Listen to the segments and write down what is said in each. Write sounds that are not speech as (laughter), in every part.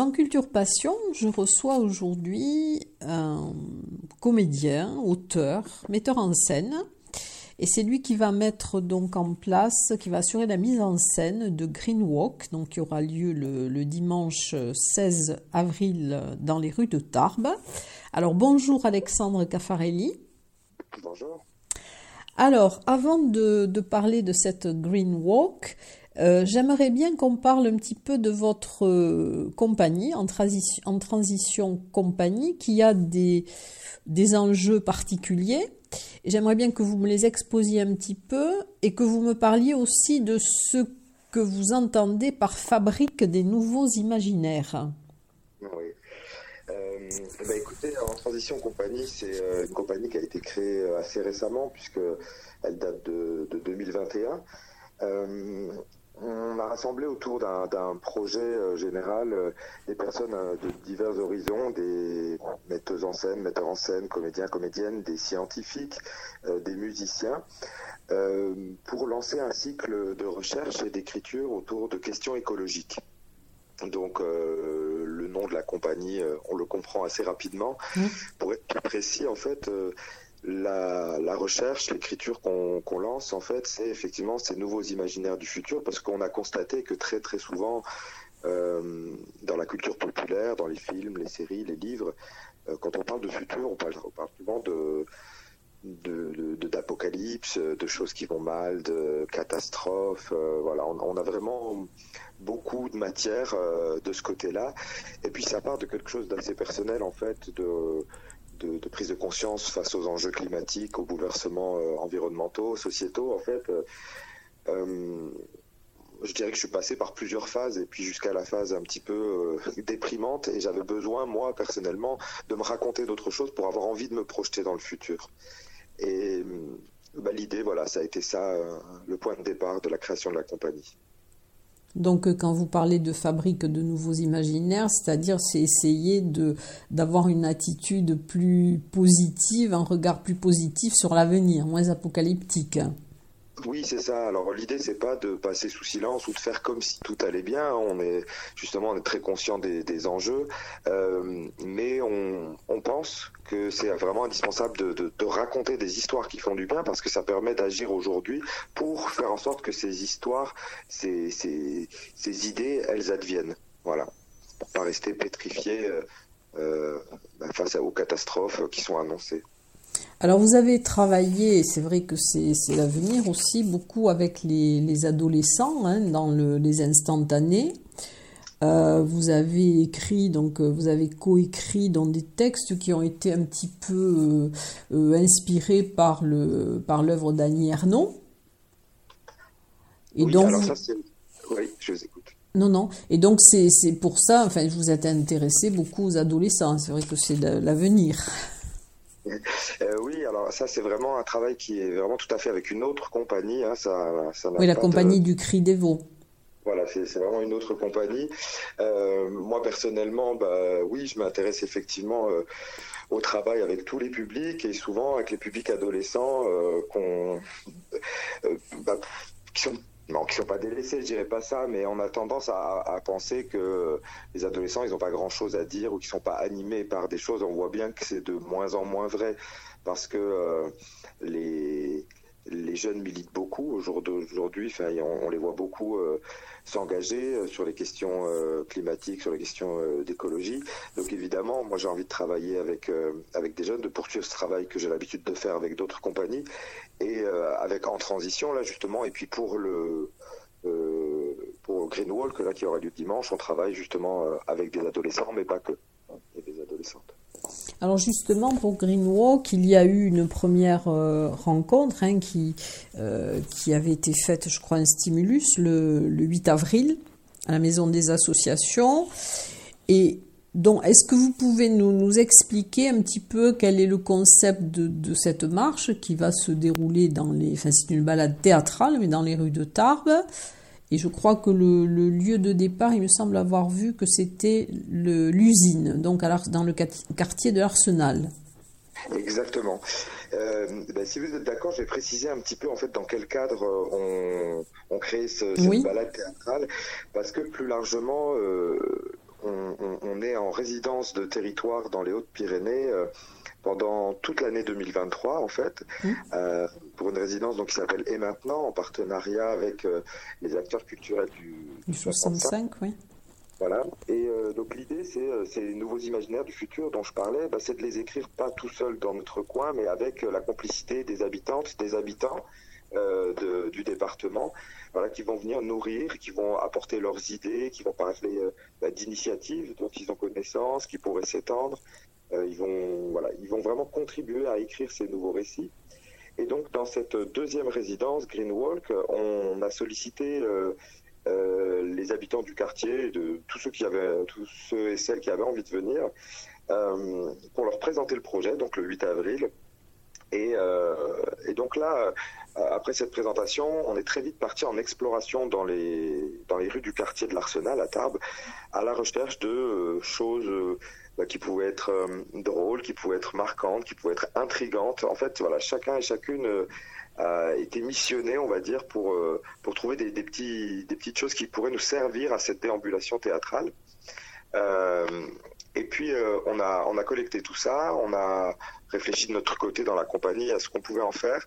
Dans Culture Passion, je reçois aujourd'hui un comédien, auteur, metteur en scène. Et c'est lui qui va mettre donc en place, qui va assurer la mise en scène de Green Walk, donc qui aura lieu le, le dimanche 16 avril dans les rues de Tarbes. Alors bonjour Alexandre Caffarelli. Bonjour. Alors, avant de, de parler de cette Green Walk, euh, J'aimerais bien qu'on parle un petit peu de votre euh, compagnie, en, transition, en transition compagnie, qui a des, des enjeux particuliers. J'aimerais bien que vous me les exposiez un petit peu et que vous me parliez aussi de ce que vous entendez par fabrique des nouveaux imaginaires. Oui. Euh, ben, écoutez, en transition compagnie, c'est euh, une compagnie qui a été créée assez récemment puisque elle date de, de 2021. Euh, on a rassemblé autour d'un projet euh, général euh, des personnes euh, de divers horizons, des metteuses en scène, metteurs en scène, comédiens, comédiennes, des scientifiques, des musiciens, pour lancer un cycle de recherche et d'écriture autour de questions écologiques. Donc le nom de la compagnie, on le comprend assez rapidement. Mmh. Pour être plus précis, en fait, la, recherche, l'écriture qu'on qu lance, en fait, c'est effectivement ces nouveaux imaginaires du futur, parce qu'on a constaté que très très souvent, euh, dans la culture populaire, dans les films, les séries, les livres, euh, quand on parle de futur, on parle, on souvent de d'apocalypse, de, choses qui vont mal, de catastrophes. Euh, voilà, on, on, a vraiment beaucoup de matière de ce côté-là. Et puis ça part de quelque chose d'assez personnel, en fait, de de, prise de conscience face aux enjeux climatiques, aux bouleversements euh, environnementaux, sociétaux, en fait, euh, euh, je dirais que je suis passé par plusieurs phases et puis jusqu'à la phase un petit peu déprimante et j'avais besoin, moi, personnellement, de me raconter d'autres choses pour avoir envie de me projeter dans le futur. Et bah, l'idée, voilà, ça a été ça, le point de départ de la création de la compagnie. Donc euh, quand vous parlez de fabrique de nouveaux imaginaires, c'est-à-dire c'est essayer de d'avoir une attitude plus positive, un regard plus positif sur l'avenir, moins apocalyptique. Oui, c'est ça. Alors l'idée c'est pas de passer sous silence ou de faire comme si tout allait bien. On est justement on est très conscient des, enjeux, euh, mais on, pense que c'est vraiment indispensable de, raconter des histoires qui font du bien parce que ça permet d'agir aujourd'hui pour faire en sorte que ces histoires, ces idées, elles adviennent. Voilà, pour pas rester pétrifié euh, euh, face aux catastrophes qui sont annoncées. Alors vous avez travaillé, c'est vrai que c'est l'avenir aussi, beaucoup avec les, les adolescents hein, dans le, les instantanés. Euh, vous avez écrit, donc vous avez coécrit dans des textes qui ont été un petit peu euh, euh, inspirés par le par l'œuvre d'Annie Ernaux. Et oui, donc, alors ça, oui, je vous écoute. Non, non. Et donc c'est pour ça, enfin, je vous êtes intéressé beaucoup aux adolescents. C'est vrai que c'est l'avenir. (laughs) Euh, oui, alors ça c'est vraiment un travail qui est vraiment tout à fait avec une autre compagnie. Hein, ça, ça oui, la compagnie de... du Cri des Veaux. Voilà, c'est vraiment une autre compagnie. Euh, moi personnellement, bah, oui, je m'intéresse effectivement euh, au travail avec tous les publics et souvent avec les publics adolescents qu'on, bah, qui sont non, qui sont pas délaissés, je dirais pas ça, mais on a tendance à, penser que les adolescents, ils n'ont pas grand-chose à dire ou qu'ils sont pas animés par des choses. On voit bien que c'est de moins en moins vrai parce que euh, les les jeunes militent beaucoup aujourd'hui. Enfin, on, les voit beaucoup s'engager sur les questions climatiques, sur les questions d'écologie. Donc évidemment, moi j'ai envie de travailler avec avec des jeunes, de poursuivre ce travail que j'ai l'habitude de faire avec d'autres compagnies et avec en transition là justement. Et puis pour le pour Greenwalk là qui aura lieu dimanche, on travaille justement avec des adolescents, mais pas que, des adolescentes. Alors justement, pour Green Walk, il y a eu une première euh, rencontre hein, qui, euh, qui avait été faite, je crois, un stimulus le, 8 avril à la Maison des Associations. Et donc, est-ce que vous pouvez nous, nous, expliquer un petit peu quel est le concept de, de cette marche qui va se dérouler dans les... Enfin, c'est une balade théâtrale, mais dans les rues de Tarbes. Et je crois que le, lieu de départ, il me semble avoir vu que c'était l'usine, donc dans le quartier de l'Arsenal. Exactement. Euh, ben, si vous êtes d'accord, je vais préciser un petit peu en fait dans quel cadre euh, on, crée ce, cette balade théâtrale, parce que plus largement, euh, on, est en résidence de territoire dans les Hautes-Pyrénées pendant toute l'année 2023 en fait, mmh. euh, pour une résidence donc qui s'appelle Et maintenant en partenariat avec euh, les acteurs culturels du, du 65, oui. Voilà. Et euh, donc l'idée, c'est ces nouveaux imaginaires du futur dont je parlais, bah, c'est de les écrire pas tout seul dans notre coin, mais avec la complicité des habitantes, des habitants de, du département, voilà, qui vont venir nourrir, qui vont apporter leurs idées, qui vont parler bah, d'initiatives dont ils ont connaissance, qui pourraient s'étendre, euh, ils, vont, voilà, ils vont vraiment contribuer à écrire ces nouveaux récits. Et donc, dans cette deuxième résidence, Green Walk, on a sollicité euh, euh, les habitants du quartier, de tous ceux qui avaient, tous ceux et celles qui avaient envie de venir, pour leur présenter le projet, donc le 8 avril. Et, et donc là, après cette présentation, on est très vite parti en exploration dans les dans les rues du quartier de l'Arsenal à Tarbes, à la recherche de choses bah, qui pouvaient être euh, drôles, qui pouvaient être marquantes, qui pouvaient être intrigantes. En fait, voilà, chacun et chacune euh, a été missionné, on va dire, pour, euh, pour trouver des, des, petits, des petites choses qui pourraient nous servir à cette déambulation théâtrale. Et puis, on, a, on a collecté tout ça, on a réfléchi de notre côté dans la compagnie à ce qu'on pouvait en faire.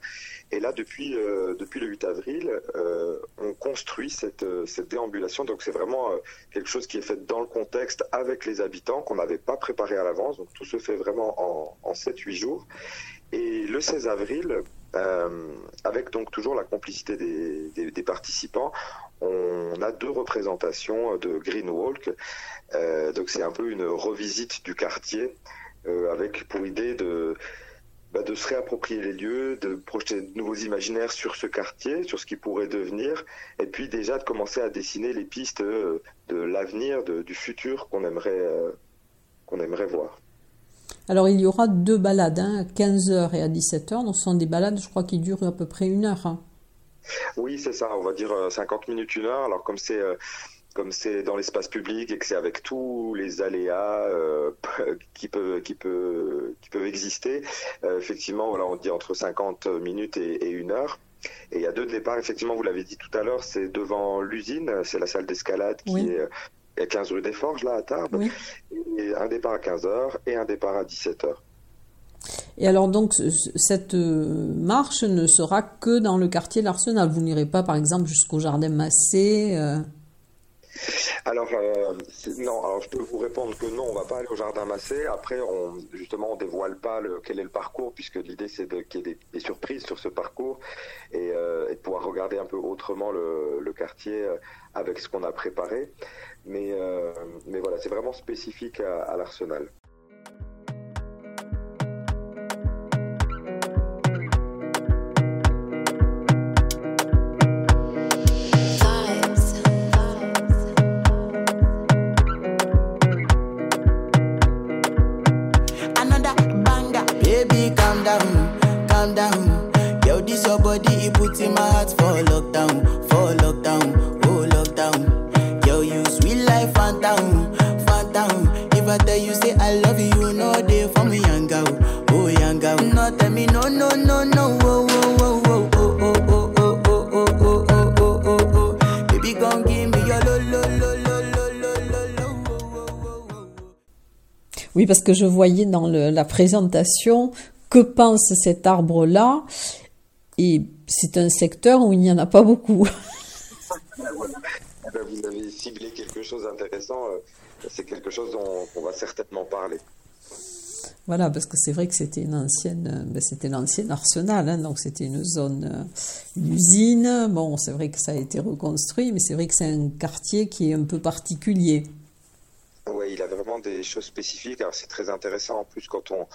Et là, depuis, euh, depuis le 8 avril, euh, on construit cette, euh, cette déambulation. Donc c'est vraiment quelque chose qui est fait dans le contexte avec les habitants, qu'on n'avait pas préparé à l'avance. Donc tout se fait vraiment en, en 7-8 jours. Et le 16 avril, avec donc toujours la complicité des, participants, on a deux représentations de Green Walk. donc c'est un peu une revisite du quartier euh, avec pour idée de, bah, de se réapproprier les lieux, de projeter de nouveaux imaginaires sur ce quartier, sur ce qui pourrait devenir, et puis déjà de commencer à dessiner les pistes euh, de l'avenir, du futur euh, qu'on aimerait voir. Alors il y aura deux balades, hein, à 15h et à 17h. Donc ce sont des balades, je crois, qui durent à peu près une heure. Hein. Oui, c'est ça, on va dire 50 minutes, une heure. Alors comme c'est comme c'est dans l'espace public et que c'est avec tous les aléas euh, (laughs) qui peuvent qui peut qui peuvent exister, euh, effectivement, voilà, on dit entre 50 minutes et, une heure. Et il y a deux départs, effectivement, vous l'avez dit tout à l'heure, c'est devant l'usine, c'est la salle d'escalade qui est à 15 rue des Forges, là, à Tarbes. Et un départ à 15h et un départ à 17h. Et alors donc cette euh, marche ne sera que dans le quartier de l'Arsenal. Vous n'irez pas par exemple jusqu'au jardin Massé alors, euh, non, alors je peux vous répondre que non, on va pas aller au jardin Massé. Après, on, justement, on dévoile pas le, quel est le parcours, puisque l'idée c'est de, qu'il y ait des, surprises sur ce parcours et, euh, et, de pouvoir regarder un peu autrement le, quartier euh, avec ce qu'on a préparé. Mais, euh, mais voilà, c'est vraiment spécifique à l'Arsenal. Oui, parce que je voyais dans la présentation que pense cet arbre-là. Et C'est un secteur où il n'y en a pas beaucoup. (laughs) Eh ben, vous avez ciblé quelque chose d'intéressant. Euh, c'est quelque chose dont on va certainement parler. Voilà, parce que c'est vrai que c'était une ancienne, euh, ben c'était l'ancien arsenal, hein, donc c'était une zone, euh, une usine. Bon, c'est vrai que ça a été reconstruit, mais c'est vrai que c'est un quartier qui est un peu particulier. Il a vraiment des choses spécifiques. Alors c'est très intéressant en plus quand on,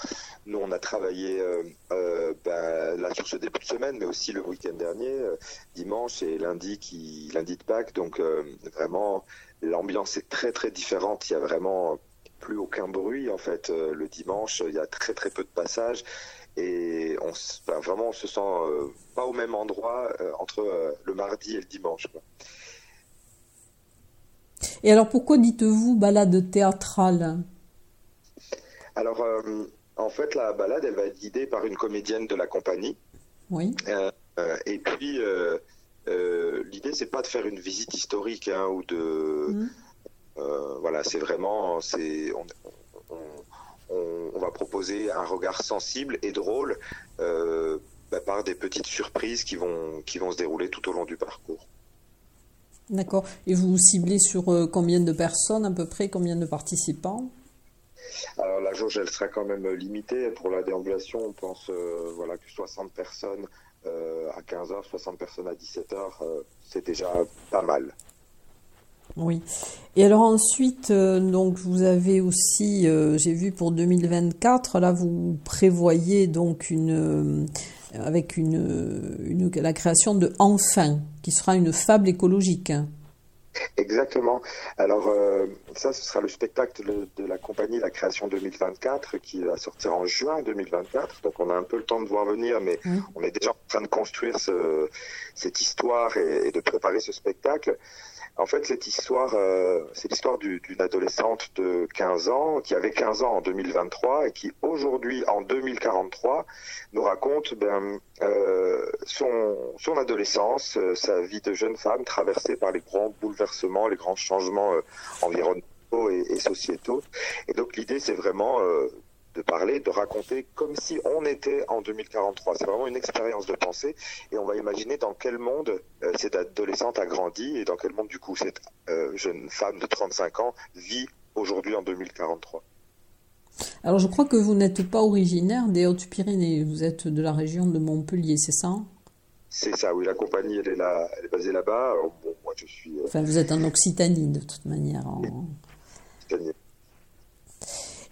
nous on a travaillé euh, euh, ben, là sur ce début de semaine, mais aussi le week-end dernier, euh, dimanche et lundi lundi de Pâques. Donc vraiment l'ambiance est très très différente. Il y a vraiment plus aucun bruit en fait le dimanche. Il y a très très peu de passages et on ben, vraiment on se sent pas au même endroit entre le mardi et le dimanche. Et alors pourquoi dites-vous balade théâtrale? Alors euh, en fait la balade elle va être guidée par une comédienne de la compagnie. Oui. Euh, euh, et puis l'idée c'est pas de faire une visite historique hein, ou de mmh. voilà c'est vraiment c'est on, va proposer un regard sensible et drôle bah, par des petites surprises qui vont qui vont se dérouler tout au long du parcours. D'accord. Et vous ciblez sur euh, combien de personnes à peu près, combien de participants? Alors la jauge, elle sera quand même limitée. Pour la déambulation, on pense euh, voilà, que 60 personnes euh, à 15h, 60 personnes à 17h, c'est déjà pas mal. Oui. Et alors ensuite, donc vous avez aussi, j'ai vu pour 2024, là vous prévoyez donc une avec une, la création de Enfin, qui sera une fable écologique. Exactement. Alors euh, ça, ce sera le spectacle de, la compagnie La Création 2024 qui va sortir en juin 2024. Donc on a un peu le temps de voir venir, mais on est déjà en train de construire cette histoire et, de préparer ce spectacle. En fait, cette histoire, euh, c'est l'histoire d'une adolescente de 15 ans qui avait 15 ans en 2023 et qui aujourd'hui, en 2043, nous raconte ben, euh, son, son adolescence, sa vie de jeune femme traversée par les grands bouleversements, les grands changements environnementaux et, et, sociétaux. Et donc l'idée, c'est vraiment de parler, de raconter comme si on était en 2043. C'est vraiment une expérience de pensée et on va imaginer dans quel monde euh, cette adolescente a grandi et dans quel monde du coup cette euh, jeune femme de 35 ans vit aujourd'hui en 2043. Alors je crois que vous n'êtes pas originaire des Hautes-Pyrénées, vous êtes de la région de Montpellier, c'est ça? C'est ça, oui, la compagnie elle est, là, elle est basée là-bas. Je suis... Euh, enfin vous êtes en Occitanie de toute manière. En...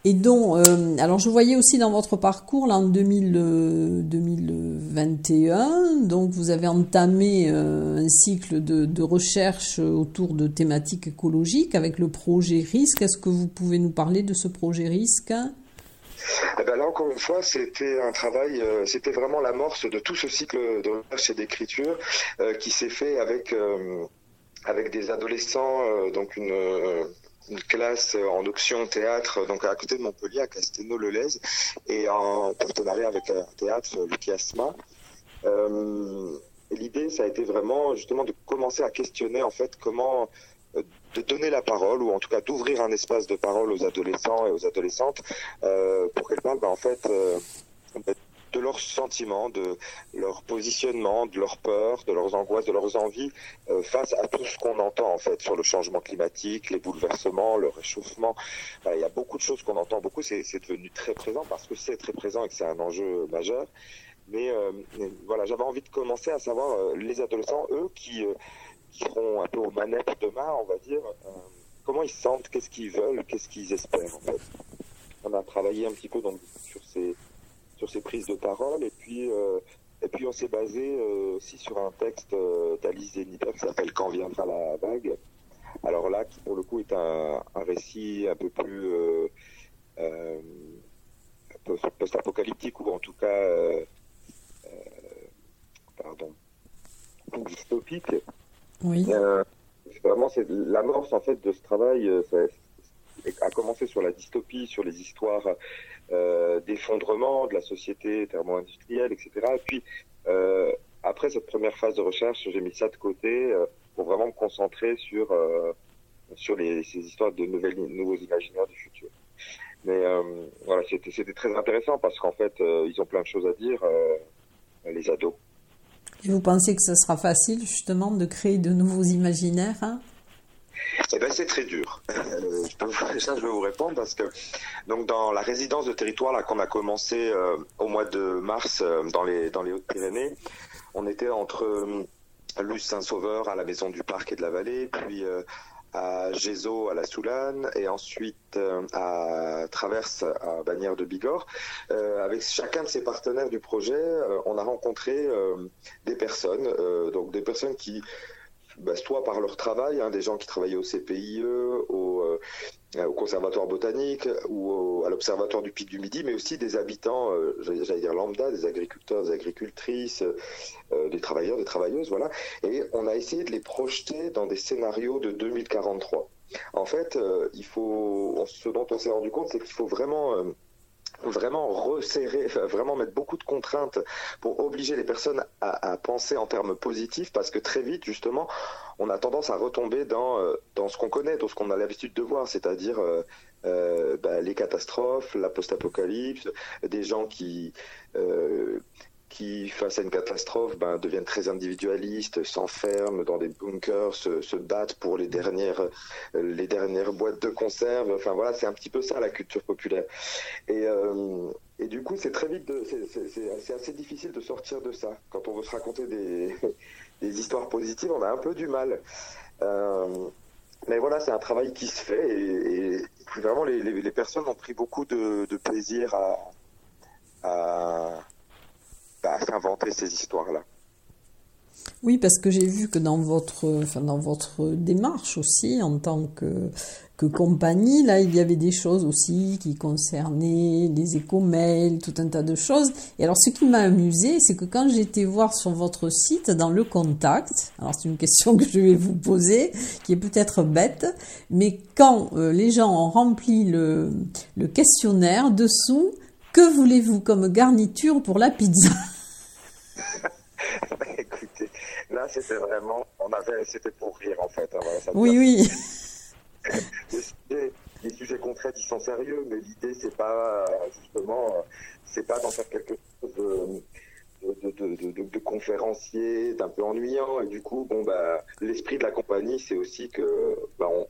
Et dont, euh, alors je voyais aussi dans votre parcours, là en 2021, euh, donc vous avez entamé euh, un cycle de, recherche autour de thématiques écologiques avec le projet RISC. Est-ce que vous pouvez nous parler de ce projet RISC eh ben là, encore une fois, c'était un travail, c'était vraiment l'amorce de tout ce cycle de recherche et d'écriture qui s'est fait avec avec des adolescents, donc une, une classe en option théâtre, donc à côté de Montpellier, à Castelnau-le-Lez, et en partenariat avec un théâtre, le Chiasma. Euh, L'idée, ça a été vraiment justement de commencer à questionner en fait comment euh, de donner la parole ou en tout cas d'ouvrir un espace de parole aux adolescents et aux adolescentes euh, pour qu'elles parlent ben, en fait euh, de leurs sentiments, de leur positionnement, de leurs peurs, de leurs angoisses, de leurs envies euh, face à tout ce qu'on entend en fait sur le changement climatique, les bouleversements, le réchauffement. il y a beaucoup de choses qu'on entend beaucoup. C'est devenu très présent parce que c'est très présent et que c'est un enjeu majeur. Mais euh, voilà, j'avais envie de commencer à savoir euh, les adolescents, eux, qui, seront un peu aux manettes demain, on va dire, comment ils sentent, qu'est-ce qu'ils veulent, qu'est-ce qu'ils espèrent en fait. On a travaillé un petit peu donc, sur ces sur ces prises de parole. Et puis, euh, et puis on s'est basé euh, aussi sur un texte euh, d'Alice Zeniper qui s'appelle Quand viendra la vague. Alors là, qui pour le coup est un, un récit un peu plus post-apocalyptique ou en tout cas, pardon, dystopique. Oui. vraiment, c'est l'amorce en fait de ce travail. Ça, a commencé sur la dystopie, sur les histoires euh, d'effondrement de la société thermo-industrielle, etc. Et puis, euh, après cette première phase de recherche, j'ai mis ça de côté euh, pour vraiment me concentrer sur sur ces histoires de nouvelles, nouveaux imaginaires du futur. Mais voilà, c'était c'était très intéressant parce qu'en fait, ils ont plein de choses à dire, les ados. Et vous pensez que ce sera facile justement de créer de nouveaux imaginaires hein? Eh ben, c'est très dur. Euh, ça, je vais vous répondre parce que donc dans la résidence de territoire qu'on a commencé euh, au mois de mars euh, dans les dans les Hautes-Pyrénées, on était entre Luce Saint-Sauveur à la Maison du Parc et de la Vallée, puis à Gézo à la Soulane et ensuite à Traverse à Bagnères de Bigorre. avec chacun de ces partenaires du projet, on a rencontré des personnes, donc des personnes qui bah, soit par leur travail, hein, des gens qui travaillaient au CPIE, au, euh, au Conservatoire botanique ou à l'Observatoire du Pic du Midi, mais aussi des habitants, euh, j'allais dire lambda, des agriculteurs, des agricultrices, euh, des travailleurs, des travailleuses, voilà. Et on a essayé de les projeter dans des scénarios de 2043. En fait, il faut, ce dont on s'est rendu compte, c'est qu'il faut vraiment vraiment resserrer, vraiment mettre beaucoup de contraintes pour obliger les personnes à, penser en termes positifs parce que très vite justement on a tendance à retomber dans, euh, dans ce qu'on connaît, dans ce qu'on a l'habitude de voir, c'est-à-dire euh, euh, bah, les catastrophes, la post-apocalypse, des gens qui qui, face à une catastrophe, ben, deviennent très individualistes, s'enferment dans des bunkers, se, se, battent pour les dernières, dernières boîtes de conserve. Enfin voilà, c'est un petit peu ça la culture populaire. Et, euh, du coup, c'est très vite, c'est assez difficile de sortir de ça. Quand on veut se raconter (laughs) des, histoires positives, on a un peu du mal. Euh, mais voilà, c'est un travail qui se fait et, et vraiment les, personnes ont pris beaucoup de, plaisir à à ces histoires-là. Oui, parce que j'ai vu que dans votre, enfin dans votre démarche aussi, en tant que, que compagnie, là, il y avait des choses aussi qui concernaient les éco-mails, tout un tas de choses. Et alors, ce qui m'a amusé, c'est que quand j'étais voir sur votre site, dans le contact, alors c'est une question que je vais vous poser, qui est peut-être bête, mais quand euh, les gens ont rempli le, le questionnaire, dessous, que voulez-vous comme garniture pour la pizza? (laughs) Écoutez, là c'était vraiment, on avait, c'était pour rire en fait. Hein, oui, oui. (laughs) les, sujets, concrets ils sont sérieux, mais l'idée c'est pas justement, c'est pas d'en faire quelque chose de, de, conférencier, d'un peu ennuyant. Et du coup, bon bah, l'esprit de la compagnie, c'est aussi que bah, on,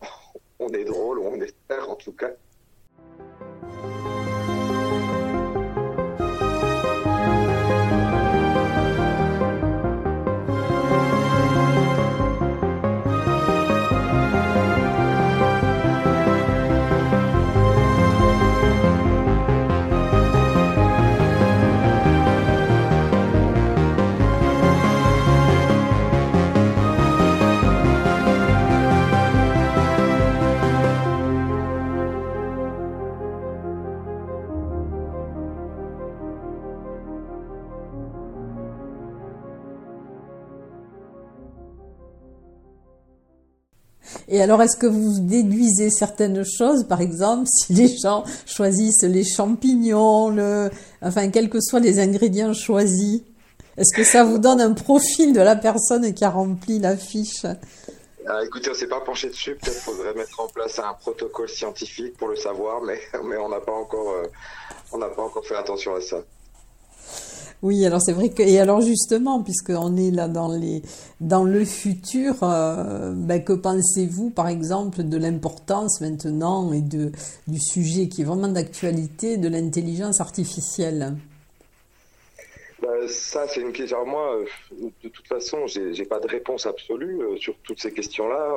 (laughs) on est drôle, on espère en tout cas. Et alors, est-ce que vous déduisez certaines choses, par exemple, si les gens choisissent les champignons, le, enfin, quels que soient les ingrédients choisis? Est-ce que ça vous donne un profil de la personne qui a rempli la fiche ah, écoutez, on s'est pas penché dessus. Peut-être faudrait mettre en place un protocole scientifique pour le savoir, mais, (laughs) mais on n'a pas encore, euh, on n'a pas encore fait attention à ça. Oui, alors c'est vrai que et alors justement, puisqu'on est là dans les dans le futur, euh, ben, que pensez-vous, par exemple, de l'importance maintenant et de du sujet qui est vraiment d'actualité de l'intelligence artificielle? Bah, ça, c'est une question. moi, euh, de toute façon, j'ai pas de réponse absolue euh, sur toutes ces questions-là.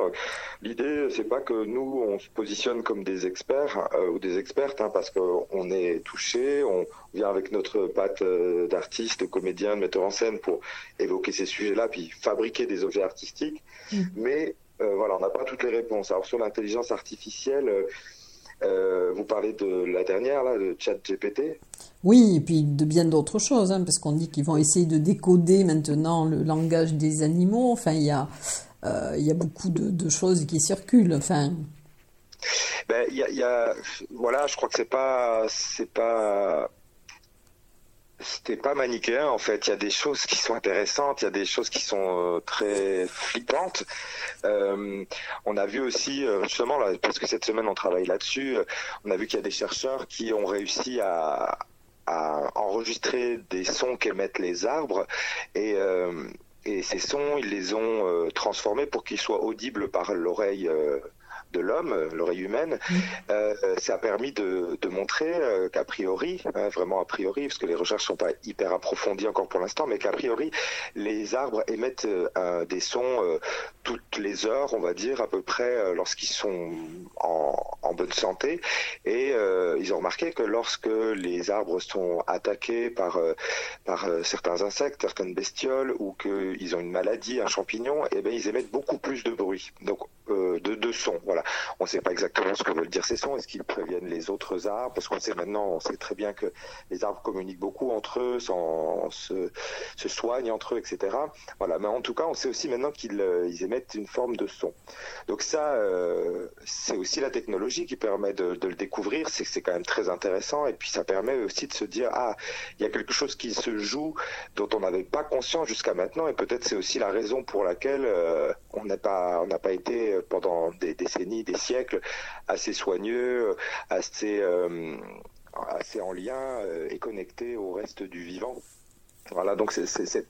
L'idée, c'est pas que nous, on se positionne comme des experts euh, ou des expertes, hein, parce qu'on est touché, on vient avec notre patte d'artiste, de comédien, de metteur en scène pour évoquer ces sujets-là, puis fabriquer des objets artistiques. Mmh. Mais voilà, on n'a pas toutes les réponses. Alors sur l'intelligence artificielle. Euh, vous parlez de la dernière, là, de ChatGPT Oui, et puis de bien d'autres choses, hein, parce qu'on dit qu'ils vont essayer de décoder maintenant le langage des animaux. Enfin, il y a, euh, il y a beaucoup de, choses qui circulent. Enfin. Ben, il y a, voilà, je crois que c'est pas, c'est pas c'était pas manichéen en fait. Il y a des choses qui sont intéressantes, il y a des choses qui sont euh, très flippantes. Euh, on a vu aussi euh, justement là, parce que cette semaine on travaille là-dessus, on a vu qu'il y a des chercheurs qui ont réussi à, à enregistrer des sons qu'émettent les arbres et et ces sons, ils les ont transformés pour qu'ils soient audibles par l'oreille de l'homme, l'oreille humaine, euh, ça a permis de, montrer euh, qu'a priori, hein, vraiment a priori, parce que les recherches sont pas hyper approfondies encore pour l'instant, mais qu'a priori, les arbres émettent euh, des sons toutes les heures, on va dire à peu près, lorsqu'ils sont en, bonne santé. Et ils ont remarqué que lorsque les arbres sont attaqués par par certains insectes, certaines bestioles, ou qu'ils ont une maladie, un champignon, eh ben ils émettent beaucoup plus de bruit, donc de, de son. Voilà. On ne sait pas exactement ce que veulent dire ces sons. Est-ce qu'ils préviennent les autres arbres? Parce qu'on sait maintenant, on sait très bien que les arbres communiquent beaucoup entre eux, se, soignent entre eux, etc. Voilà. Mais en tout cas, on sait aussi maintenant qu'ils euh, émettent une forme de son. Donc ça, euh, c'est aussi la technologie qui permet de, le découvrir. C'est c'est quand même très intéressant. Et puis ça permet aussi de se dire ah, il y a quelque chose qui se joue dont on n'avait pas conscience jusqu'à maintenant. Et peut-être c'est aussi la raison pour laquelle euh, on n'a pas on n'a pas été pendant des décennies des siècles assez soigneux, assez, euh, assez en lien euh, et connecté au reste du vivant. Voilà, donc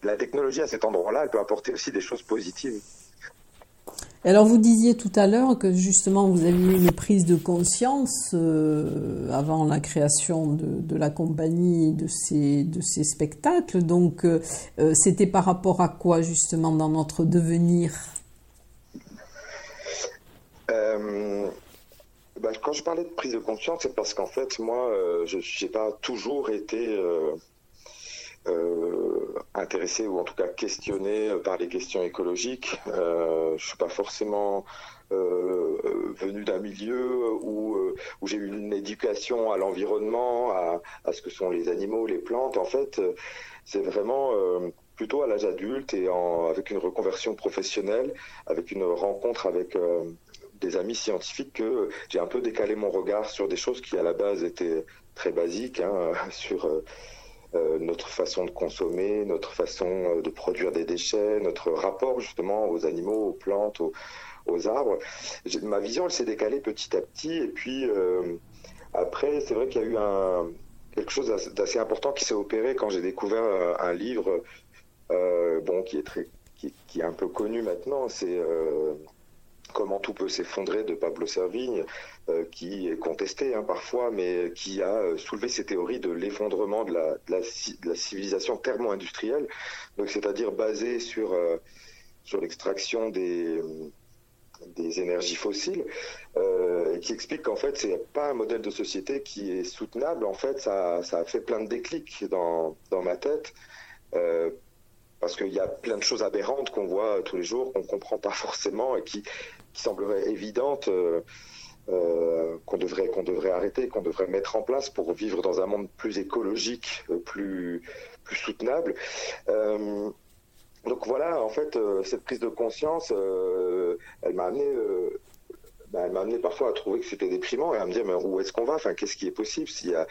la technologie à cet endroit-là, peut apporter aussi des choses positives. Alors vous disiez tout à l'heure que justement vous aviez une prise de conscience euh, avant la création de, la compagnie de ces, de ces spectacles. Donc c'était par rapport à quoi justement dans notre devenir? Euh, bah, quand je parlais de prise de conscience, c'est parce qu'en fait, moi, euh, je n'ai pas toujours été euh, intéressé ou en tout cas questionné par les questions écologiques. je ne suis pas forcément venu d'un milieu où, j'ai eu une éducation à l'environnement, à, ce que sont les animaux, les plantes. En fait, c'est vraiment plutôt à l'âge adulte et avec une reconversion professionnelle, avec une rencontre avec des amis scientifiques que j'ai un peu décalé mon regard sur des choses qui à la base étaient très basiques, hein, (laughs) sur euh, euh, notre façon de consommer, notre façon euh, de produire des déchets, notre rapport justement aux animaux, aux plantes, aux, arbres. Ma vision, elle s'est décalée petit à petit. Et puis après, c'est vrai qu'il y a eu quelque chose d'assez important qui s'est opéré quand j'ai découvert un livre, bon, qui est très, qui, est un peu connu maintenant. C'est Comment tout peut s'effondrer de Pablo Servigne, euh, qui est contesté hein, parfois, mais qui a euh, soulevé ces théories de l'effondrement de la, civilisation thermo-industrielle, c'est-à-dire basée sur, euh, sur l'extraction des, énergies fossiles, et qui explique qu'en fait, c'est pas un modèle de société qui est soutenable. En fait, ça, ça a fait plein de déclics dans, dans ma tête parce qu'il y a plein de choses aberrantes qu'on voit tous les jours, qu'on ne comprend pas (laughs) forcément et qui, qui sembleraient évidentes, euh, euh, qu'on devrait, qu'on devrait arrêter, qu'on devrait mettre en place pour vivre dans un monde plus écologique, euh, plus, plus soutenable. donc voilà, en fait, cette prise de conscience, elle m'a amené bah, elle m'a amené parfois à trouver que c'était déprimant et à me dire mais où est-ce qu'on va? Enfin, qu'est-ce qui est possible s'il y a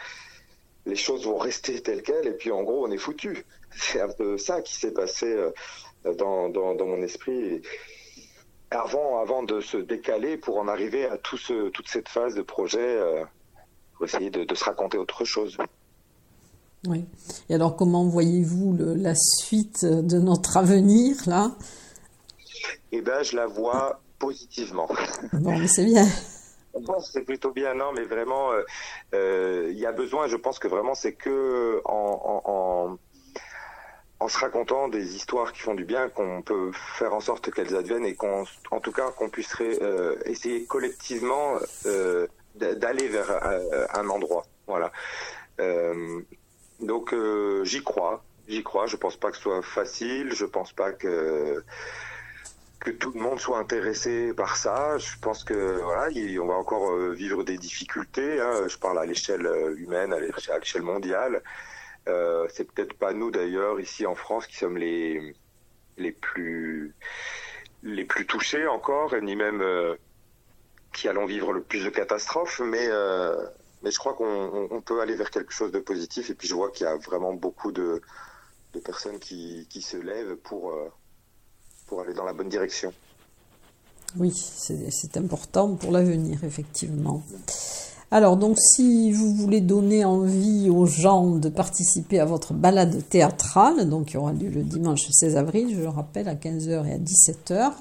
les choses vont rester telles quelles et puis en gros on est foutu. (laughs) C'est un peu ça qui s'est passé euh, dans, dans, mon esprit. avant, avant de se décaler pour en arriver à tout ce, toute cette phase de projet, euh, pour essayer de, se raconter autre chose. Oui. Et alors, comment voyez-vous la suite de notre avenir là? Eh bien, je la vois positivement. Bon, c'est bien (laughs) c'est plutôt bien, non, mais vraiment, euh, euh, il y a besoin, je pense que vraiment, c'est que en, en, se racontant des histoires qui font du bien, qu'on peut faire en sorte qu'elles adviennent et qu'en en tout cas, qu'on puisse euh, essayer collectivement d'aller vers un endroit. Voilà. donc, j'y crois. J'y crois. Je pense pas que ce soit facile. Je pense pas que que tout le monde soit intéressé par ça. Je pense que voilà, on va encore euh, vivre des difficultés. Hein. Je parle à l'échelle euh, humaine, à l'échelle mondiale. Euh, c'est peut-être pas nous d'ailleurs ici en France qui sommes les les plus les plus touchés encore, ni même euh, qui allons vivre le plus de catastrophes. Mais mais je crois qu'on peut aller vers quelque chose de positif. Et puis je vois qu'il y a vraiment beaucoup de de personnes qui qui se lèvent pour pour aller dans la bonne direction. Oui, c'est important pour l'avenir, effectivement. Alors, donc, si vous voulez donner envie aux gens de participer à votre balade théâtrale, donc qui aura lieu le dimanche 16 avril, je le rappelle, à 15h et à 17h,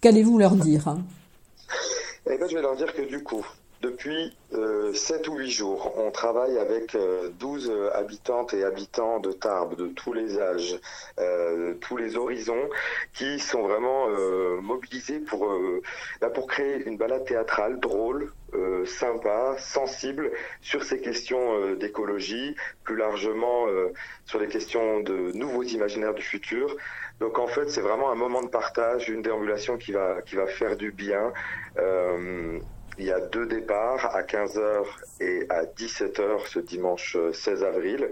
qu'allez-vous leur dire? Eh ben, Je vais leur dire que du coup, depuis euh, 7 ou 8 jours, on travaille avec euh, 12 habitantes et habitants de Tarbes de tous les âges, euh, tous les horizons, qui sont vraiment euh, mobilisés pour, euh, bah, pour créer une balade théâtrale drôle, euh, sympa, sensible sur ces questions d'écologie, plus largement sur les questions de nouveaux imaginaires du futur. Donc en fait, c'est vraiment un moment de partage, une déambulation qui va, qui va faire du bien. Il y a deux départs à 15h et à 17h ce dimanche 16 avril.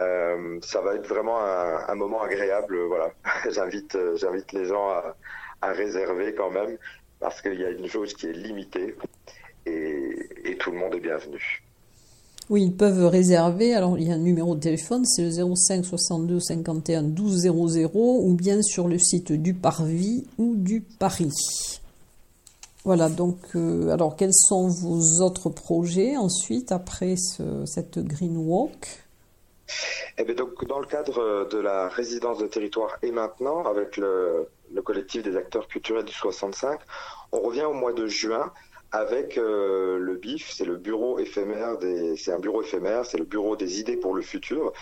Euh, ça va être vraiment un, moment agréable. Voilà, (laughs) j'invite, j'invite les gens à, à, réserver quand même parce qu'il y a une chose qui est limitée et, et, tout le monde est bienvenu. Oui, ils peuvent réserver. Alors, il y a un numéro de téléphone, c'est le 05 62 51 12 00 ou bien sur le site du Parvis ou du Paris. Voilà, donc, euh, alors quels sont vos autres projets ensuite, après ce, cette Green Walk eh bien, donc, Dans le cadre de la résidence de territoire et maintenant, avec le, le collectif des acteurs culturels du 65, on revient au mois de juin avec euh, le BIF, c'est le bureau éphémère c'est un bureau éphémère, c'est le bureau des idées pour le futur.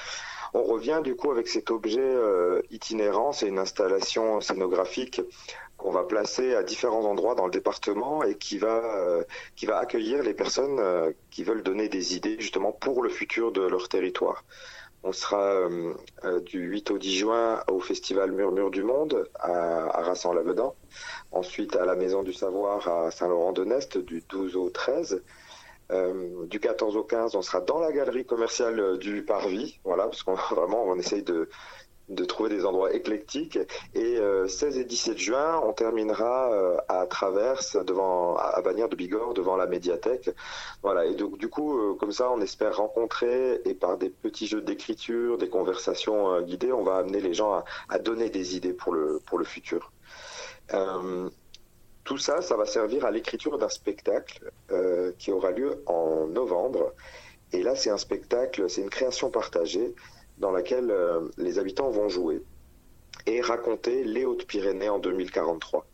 On revient du coup avec cet objet euh, itinérant, c'est une installation scénographique qu'on va placer à différents endroits dans le département et qui va euh, accueillir les personnes euh, qui veulent donner des idées justement pour le futur de leur territoire. On sera du 8 au 10 juin au festival Murmure du Monde à, à Rassan-Lavedan. Ensuite à la Maison du Savoir à Saint-Laurent-de-Nest du 12 au 13. Euh, du 14 au 15, on sera dans la galerie commerciale du Parvis, voilà, parce qu'on (laughs) vraiment on essaye de, de trouver des endroits éclectiques. Et euh, 16 et 17 juin, on terminera euh, à Traverse, devant, à Bagnères de Bigorre, devant la médiathèque. Voilà. Et donc, du coup, euh, comme ça, on espère rencontrer et par des petits jeux d'écriture, des conversations euh, guidées, on va amener les gens à, à, donner des idées pour le, pour le futur. Euh, tout ça, ça va servir à l'écriture d'un spectacle qui aura lieu en novembre. Et là, c'est un spectacle, c'est une création partagée dans laquelle euh, les habitants vont jouer et raconter les Hautes-Pyrénées en 2043.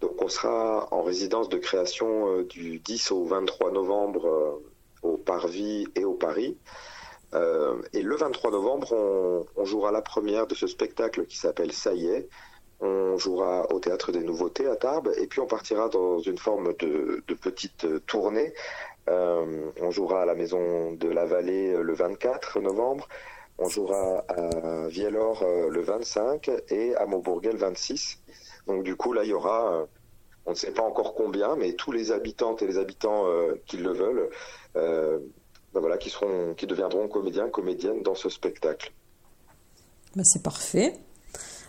Donc on sera en résidence de création euh, du 10 au 23 novembre euh, au Parvis et au Paris. Euh, et le 23 novembre, on, on, jouera la première de ce spectacle qui s'appelle Ça y est. On jouera au Théâtre des Nouveautés à Tarbes et puis on partira dans une forme de, petite tournée. Euh, on jouera à la Maison de la Vallée le 24 novembre. On jouera à Vielor euh, le 25 et à Maubourguet le 26. Donc du coup, là, il y aura, euh, on ne sait pas encore combien, mais tous les habitantes et les habitants euh, qui le veulent, ben voilà, qui, seront, qui deviendront comédiens, comédiennes dans ce spectacle. Ben c'est parfait.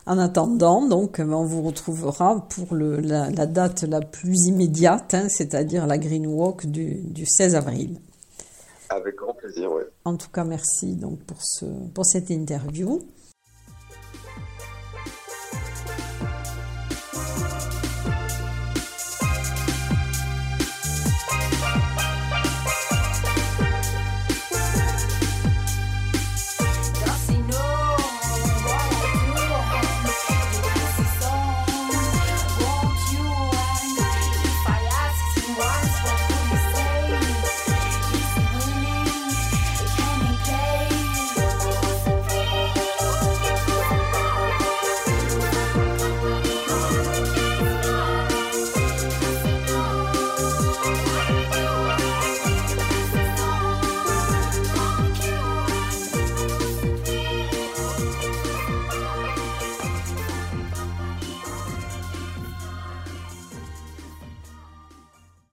En attendant, donc, on vous retrouvera pour le, la, la, date la plus immédiate, hein, c'est-à-dire la Green Walk du, du 16 avril. Avec grand plaisir, oui. En tout cas, merci donc pour, ce, pour cette interview.